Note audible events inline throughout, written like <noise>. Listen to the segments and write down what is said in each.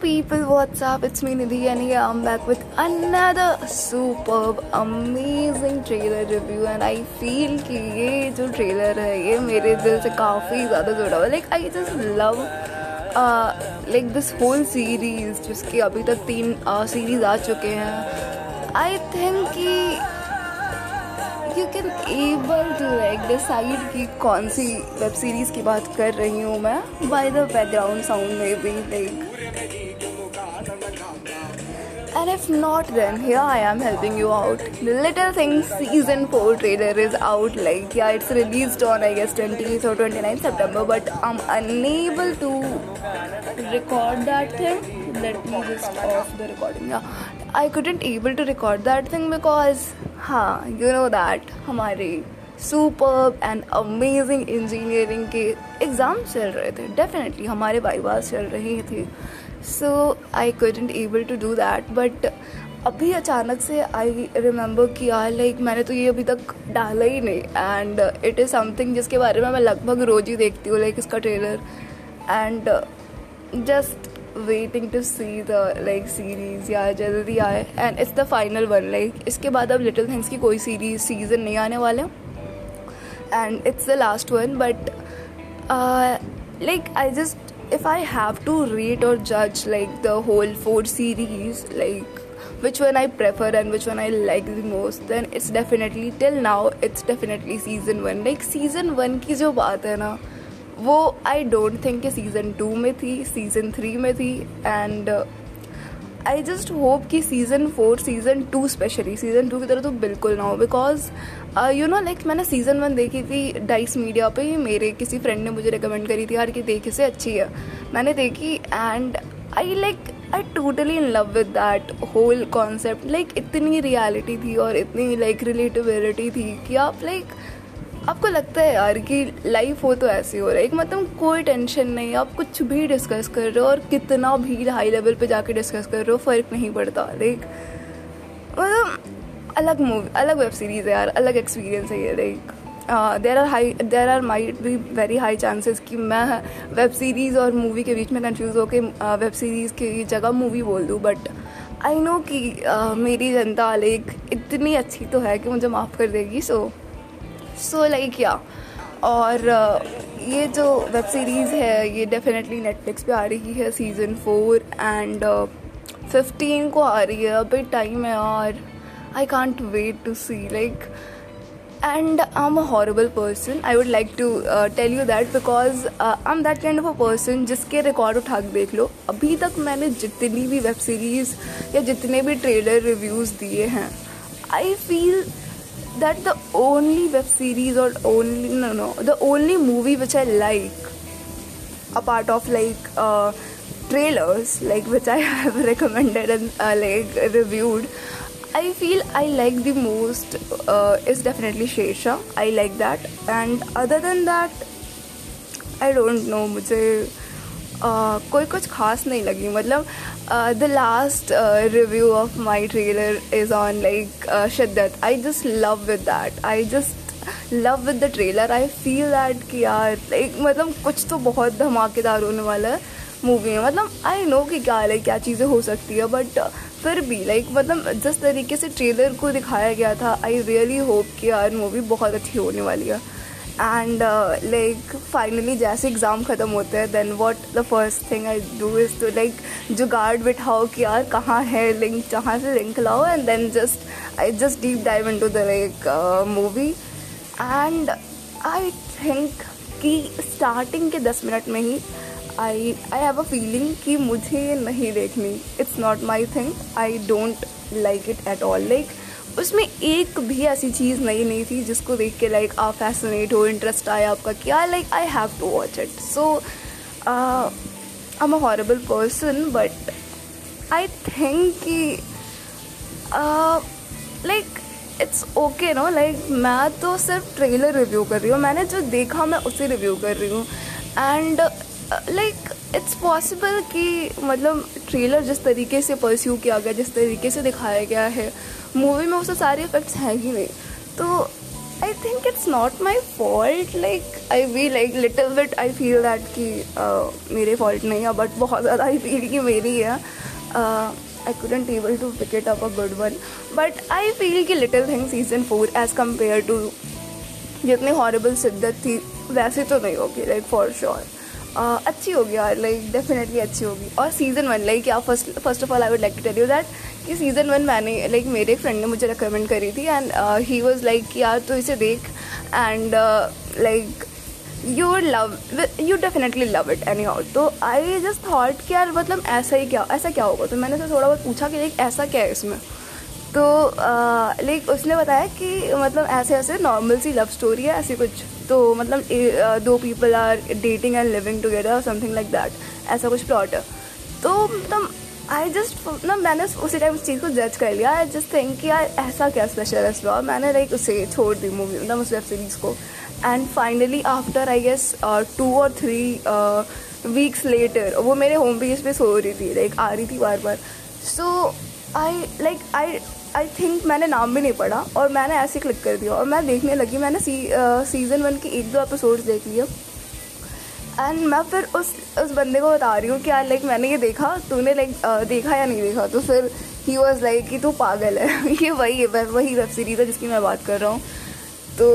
people, what's up? It's me Nidhi and here I'm back with another superb, amazing trailer review and I feel कि ये जो trailer है ये मेरे दिल से काफ़ी ज़्यादा जुड़ा हुआ like I just love uh, like this whole series जिसके अभी तक तीन uh, series आ चुके हैं I think कि you can able to like decide कि कौन सी वेब सीरीज़ की बात कर रही हूँ मैं बाय द बैकग्राउंड साउंड में भी like And if not, then here I am helping you out. The Little Things season 4 trailer is out. Like, yeah, it's released on I guess 20th or 29th September, but I'm unable to record that thing. Let me just off the recording. Yeah, I couldn't able to record that thing because हाँ you know that हमारे super and amazing engineering के exam चल रहे थे definitely हमारे vivas चल रहे थे so I couldn't able to do that but अभी अचानक से आई रिमेंबर कि यार लाइक मैंने तो ये अभी तक डाला ही नहीं एंड इट इज़ समथिंग जिसके बारे में मैं लगभग रोज़ ही देखती हूँ लाइक इसका trailer and just waiting to see the like series या जल्दी आए. And it's the final one like इसके बाद अब लिटिल थिंग्स की कोई सीरीज़ सीज़न नहीं आने वाले. And it's the last one but like I just If I have to rate और जज like the whole four series like which one I prefer and which one I like the most, then it's definitely till now it's definitely season one. Like season one की जो बात है ना वो I don't think कि season two में थी season three में थी एंड आई जस्ट होप कि season four season two specially season two की तरह तो बिल्कुल ना हो बिकॉज़ यू नो लाइक मैंने सीज़न वन देखी थी डाइस मीडिया पे मेरे किसी फ्रेंड ने मुझे रिकमेंड करी थी यार कि देखे से अच्छी है। मैंने देखी and I like I totally in love with that whole concept like इतनी रियलिटी थी और इतनी लाइक रिलेटिविलिटी थी कि आप लाइक like, आपको लगता है यार कि लाइफ हो तो ऐसे हो रहा है? एक मतलब कोई टेंशन नहीं आप कुछ भी डिस्कस कर रहे हो और कितना भी हाई लेवल पे जाके डिस्कस कर रहे हो फ़र्क नहीं पड़ता। लाइक मतलब अलग मूवी अलग वेब सीरीज़ है यार अलग एक्सपीरियंस है ये like there are high there are might be very high chances कि मैं वेब सीरीज़ और मूवी के बीच में कंफ्यूज हो के वेब सीरीज़ की जगह मूवी बोल दूँ बट आई नो कि uh, मेरी जनता लाइक इतनी अच्छी तो है कि मुझे माफ़ कर देगी सो so, सो लाइक या। और ये जो वेब सीरीज़ है, ये डेफिनेटली नेटफ्लिक्स पे आ रही है सीज़न फोर एंड फिफ्टीन को आ रही है। अभी टाइम है और I can't wait to see like and I am a horrible person I would like to tell you that because I am that kind of a person जिसके record उठा के देख लो। अभी तक मैंने जितनी भी वेब सीरीज़ या जितने भी ट्रेलर रिव्यूज़ दिए हैं I feel that the only web series or only no no the only movie which I like apart of like uh, trailers like <laughs> which I have recommended and uh, like reviewed I feel I like the most uh, is definitely Shesha. I like that. And other than that I don't know मुझे कोई कुछ खास नहीं लगी। मतलब the last review of my trailer is on like Shiddat. I just love with that I just love with the trailer I feel that कि यार like मतलब कुछ तो बहुत धमाकेदार होने वाला है। मूवी में मतलब आई नो कि क्या लाइक क्या चीज़ें हो सकती है बट फिर भी लाइक मतलब जिस तरीके से ट्रेलर को दिखाया गया था आई रियली होप कि यार मूवी बहुत अच्छी होने वाली है। एंड लाइक फाइनली जैसे एग्ज़ाम ख़त्म होते हैं then what the first thing I do is to like जो गार्ड बिठाओ कि यार कहाँ है लिंक जहाँ से लिंक लाओ and then just I just deep dive into the like movie and I think कि स्टार्टिंग के दस मिनट में ही आई आई हैव अ फीलिंग कि मुझे नहीं देखनी. It's not my thing I don't like it at all like उसमें एक भी ऐसी चीज़ नई नहीं थी जिसको देख के लाइक आप फैसिनेट हो इंटरेस्ट आया आपका क्या like I have to watch it so I am a horrible person but I think कि like it's okay no like मैं तो सिर्फ़ ट्रेलर रिव्यू कर रही हूँ। मैंने जो देखा, मैं उसे रिव्यू कर रही हूँ। एंड लाइक इट्स पॉसिबल कि मतलब ट्रेलर जिस तरीके से परस्यू किया गया, जिस तरीके से दिखाया गया है मूवी में उससे सारे इफेक्ट्स हैं ही नहीं। तो I think it's not my fault like I we like little bit I feel that कि मेरे फॉल्ट नहीं है बट बहुत ज़्यादा आई फील कि मेरी है। I couldn't able to pick it up a good one but I feel कि little thing season four as compare to जितनी हॉरेबल शिद्दत थी, वैसे तो नहीं होगी लाइक फॉर श्योर अच्छी होगी यार लाइक डेफिनेटली अच्छी होगी। और सीज़न वन लाइक या first first of all I would like to tell you that कि सीज़न वन मैंने लाइक like, मेरे फ्रेंड ने मुझे रिकमेंड करी थी एंड ही वॉज़ लाइक यार तो इसे देख and like you love you definitely love it anyhow तो आई जस्ट थाट कि यार मतलब ऐसा ही क्या ऐसा क्या होगा? तो मैंने उसे थोड़ा बहुत पूछा कि लाइक ऐसा क्या है इसमें? तो लाइक uh, उसने बताया कि मतलब ऐसे ऐसे नॉर्मल सी लव स्टोरी है ऐसी कुछ। तो मतलब दो people are dating and living together something like that ऐसा कुछ प्लॉट है। तो मतलब आई जस्ट ना मैंने उसी टाइम उस चीज़ को जज कर लिया। आई जस्ट थिंक कि यार, ऐसा क्या स्पेशल है इस मैंने लाइक उसे छोड़ दी मूवी मतलब उस वेब सीरीज़ को। And finally after I guess two और थ्री वीक्स लेटर वो मेरे होम पेज पे सो रही थी लाइक आ रही थी बार बार। सो आई लाइक आई आई थिंक मैंने नाम भी नहीं पढ़ा और मैंने ऐसे क्लिक कर दिया और मैं देखने लगी, मैंने सी सीज़न वन के एक दो एपिसोड्स देख लिए। एंड मैं फिर उस उस बंदे को बता रही हूँ कि यार लाइक मैंने ये देखा, तूने लाइक देखा या नहीं देखा? तो फिर ही वॉज़ लाइक कि तू पागल है। <laughs> ये वही है, वही वेब सीरीज़ है जिसकी मैं बात कर रहा हूँ। तो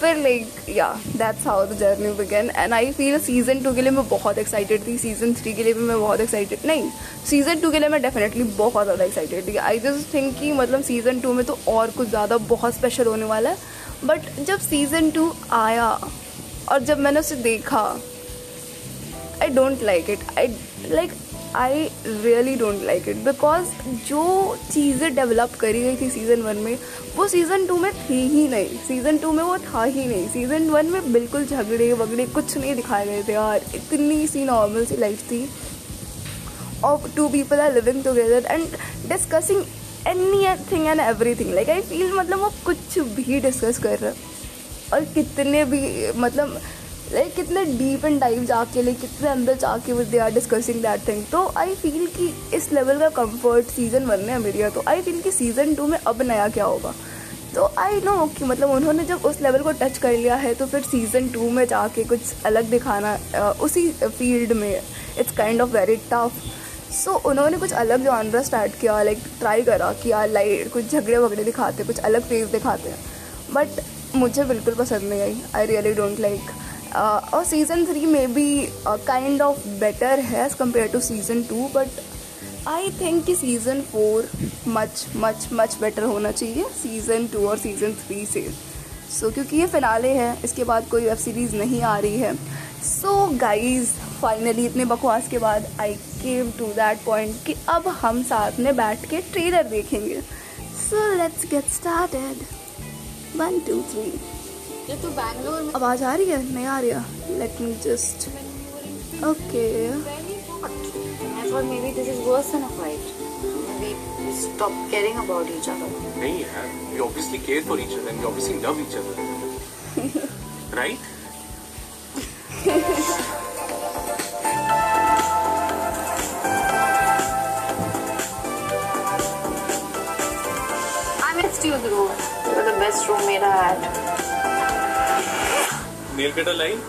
फिर लाइक या that's how the journey began and I feel season two के लिए मैं बहुत एक्साइटेड थी. सीज़न थ्री के लिए भी मैं बहुत एक्साइटेड नहीं सीज़न टू के लिए मैं डेफिनेटली बहुत ज़्यादा एक्साइटेड थी. आई जस्ट थिंक कि मतलब सीज़न टू में तो और कुछ ज़्यादा बहुत स्पेशल होने वाला है. बट जब सीज़न टू आया और जब मैंने उसे देखा I don't like it I like I really don't like it because जो चीज़ें डेवलप करी गई थी सीज़न वन में, वो सीज़न टू में थी ही नहीं। सीज़न टू में वो था ही नहीं। सीज़न वन में बिल्कुल झगड़े वगड़े कुछ नहीं दिखाए गए थे यार। इतनी सी नॉर्मल सी लाइफ थी। और two people are living together and discussing anything and everything like I feel मतलब वो कुछ भी डिस्कस कर रहे और कितने भी मतलब लाइक कितने डीप एंड डाइव जाके लाइक कितने अंदर जाके वो they are discussing that thing तो आई फील कि इस लेवल का कंफर्ट सीज़न वन में मेरी तो आई फील कि सीज़न टू में अब नया क्या होगा? तो आई नो कि मतलब उन्होंने जब उस लेवल को टच कर लिया है तो फिर सीज़न टू में जाके कुछ अलग दिखाना उसी फ़ील्ड में it's kind of very tough so उन्होंने कुछ अलग जॉनरा स्टार्ट किया लाइक ट्राई करा कि यार लाइट कुछ झगड़े वगड़े दिखाते, कुछ अलग फेस दिखाते हैं. बट मुझे बिल्कुल पसंद नहीं आई. आई रियली डोंट लाइक और सीज़न थ्री में भी काइंड ऑफ़ बेटर है as compare to season two but I think कि season four much much much better होना चाहिए सीज़न टू और सीज़न थ्री से। सो so, क्योंकि ये फिनाले है इसके बाद कोई वेब सीरीज़ नहीं आ रही है। सो गाइज़ फाइनली इतने बकवास के बाद I came to that point कि अब हम साथ में बैठ के ट्रेलर देखेंगे। So let's get started one two three तो बैंगलोर में आवाज़ आ रही है नहीं आ रही है let me just okay maybe this is worse than a fight. Maybe stop caring about each other. नहीं यार we obviously care for each other and we obviously love each other right I missed you, Dhruv. You were the best roommate I had. Nail cutter line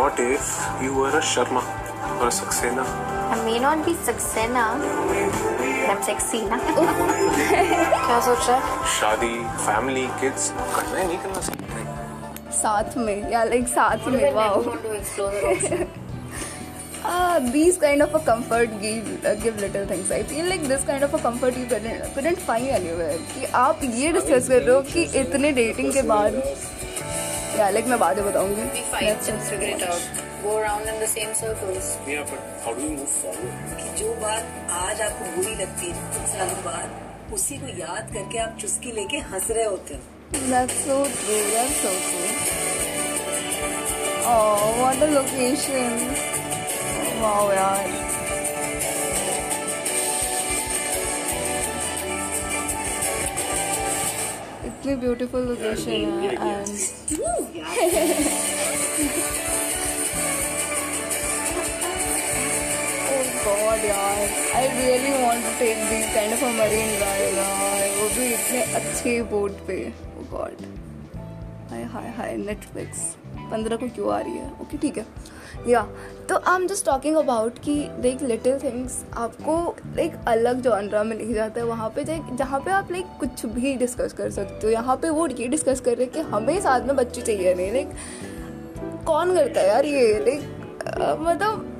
what if you were a Sharma or a Saxena I may not be Saxena, I'm sexy ना क्या सोच रहा है शादी family kids करना है नहीं करना सकते हैं साथ में या लाइक साथ में wow uh, these kind of a comfort give uh, give little things I feel like this kind of a comfort you couldn't couldn't find anywhere कि आप ये डिस्कस कर रहे हो कि इतने डेटिंग के बाद या लाइक मैं बाद में बताऊँगी We fight and figure it out. Go around in the same circles. yeah but how do we move forward कि जो बात आज आपको बुरी लगती है कुछ सालों बाद उसी को याद करके आप चुस्की लेके हंस रहे होते हो That's so true. That's so true. Oh, what a location. Wow, यार. इतनी ब्यूटीफुल लोकेशन है एंड गॉड यार I really want to take this kind of a Marine Drive यार वो भी इतने अच्छे बोट पे. ओ गॉड हाय हाय हाय नेटफ्लिक्स पंद्रह को क्यों आ रही है? ओके ठीक है. या तो I am just talking about कि लाइक लिटिल थिंग्स आपको लाइक अलग जॉनरा में लिख जाता है वहाँ पे लाइक जहाँ पे आप लाइक कुछ भी डिस्कस कर सकते हो। यहाँ पे वो ये डिस्कस कर रहे हैं कि हमें साथ में बच्चे चाहिए नहीं लाइक कौन करता है यार ये लाइक मतलब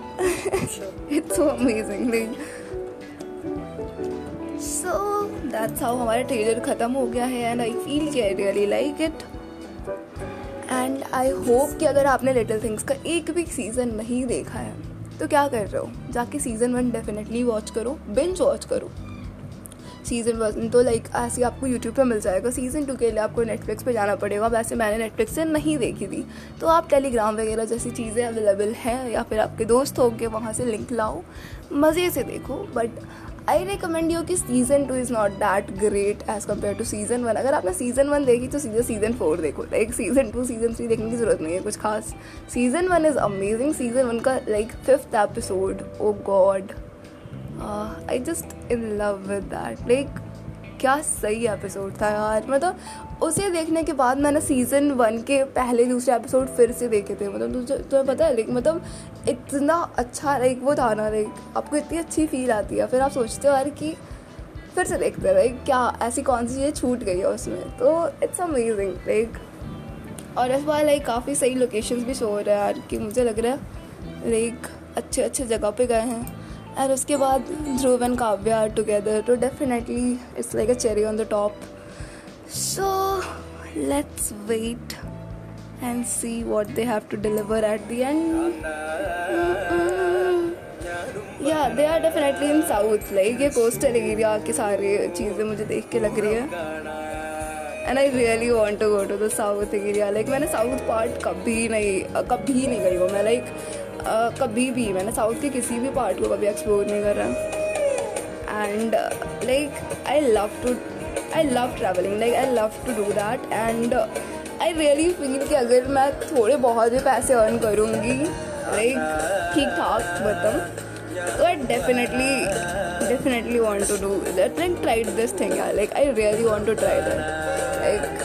it's so amazing like so that's how हमारा ट्रेलर ख़त्म हो गया है and I feel I really like it and I hope कि अगर आपने लिटिल थिंग्स का एक भी सीज़न नहीं देखा है तो क्या कर रहे हो? जाके सीज़न वन डेफिनेटली वॉच करो बिंच वॉच करो। सीज़न वन तो लाइक ऐसे आपको यूट्यूब पे मिल जाएगा। सीज़न टू के लिए आपको नेटफ्लिक्स पे जाना पड़ेगा। वैसे मैंने नेटफ्लिक्स से नहीं देखी थी। तो आप टेलीग्राम वगैरह जैसी चीज़ें अवेलेबल हैं, या फिर आपके दोस्त होंगे, वहाँ से लिंक लाओ। मज़े से देखो। बट आई रिकमेंड यू कि season two is not that great as compare to season one अगर आपने सीज़न वन देखी तो सीधे सीज़न फोर देखो। Like season two season three देखने की ज़रूरत नहीं है कुछ खास। Season one is amazing season one का like fifth episode oh god I just in love with that like क्या सही एपिसोड था यार। मतलब उसे देखने के बाद मैंने सीज़न वन के पहले दूसरे एपिसोड फिर से देखे थे। मतलब तुम्हें पता है लाइक मतलब इतना अच्छा लाइक वो था ना लाइक आपको इतनी अच्छी फील आती है। फिर आप सोचते हो, यार, कि फिर से देखते हैं लाइक क्या ऐसी कौन सी चीज़ें छूट गई है उसमें? तो इट्स अमेजिंग लाइक और इस बार लाइक काफ़ी सही लोकेशंस भी शो हो रहा है, यार, कि मुझे लग रहा है लाइक अच्छे अच्छे जगह पे गए हैं। एंड उसके बाद Dhruv and Kavya are together तो definitely it's like a cherry on the top so let's wait and see what they have to deliver at the end या they are definitely in south like ये coastal area की सारी चीज़ें मुझे देख के लग रही है. And I really want to go to the south area like मैंने साउथ पार्ट कभी नहीं कभी नहीं गई हूँ. मैं लाइक कभी भी, मैंने साउथ के किसी भी पार्ट को कभी एक्सप्लोर नहीं करा. And like I love to I love travelling like I love to do that and I really feel कि अगर मैं थोड़े बहुत भी पैसे अर्न करूँगी लाइक ठीक ठाक मतलब तो I definitely definitely want to do that like tried this thing like I really want to try that like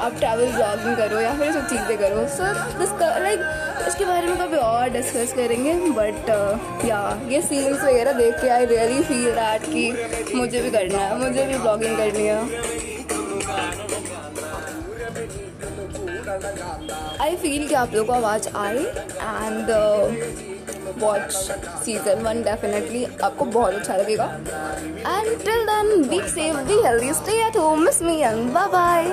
आप ट्रैवल ब्लॉगिंग करो या फिर सब चीज़ें करो। सर लाइक इसके बारे में कभी और डिस्कस करेंगे बट या uh, ये सीन्स वगैरह देख के आई रियली फील दैट कि मुझे भी करना है मुझे भी ब्लॉगिंग करनी है। आई फील कि आप लोगों को आवाज़ आए and watch season one definitely आपको बहुत अच्छा लगेगा। And till then be safe be healthy stay at home miss me and bye bye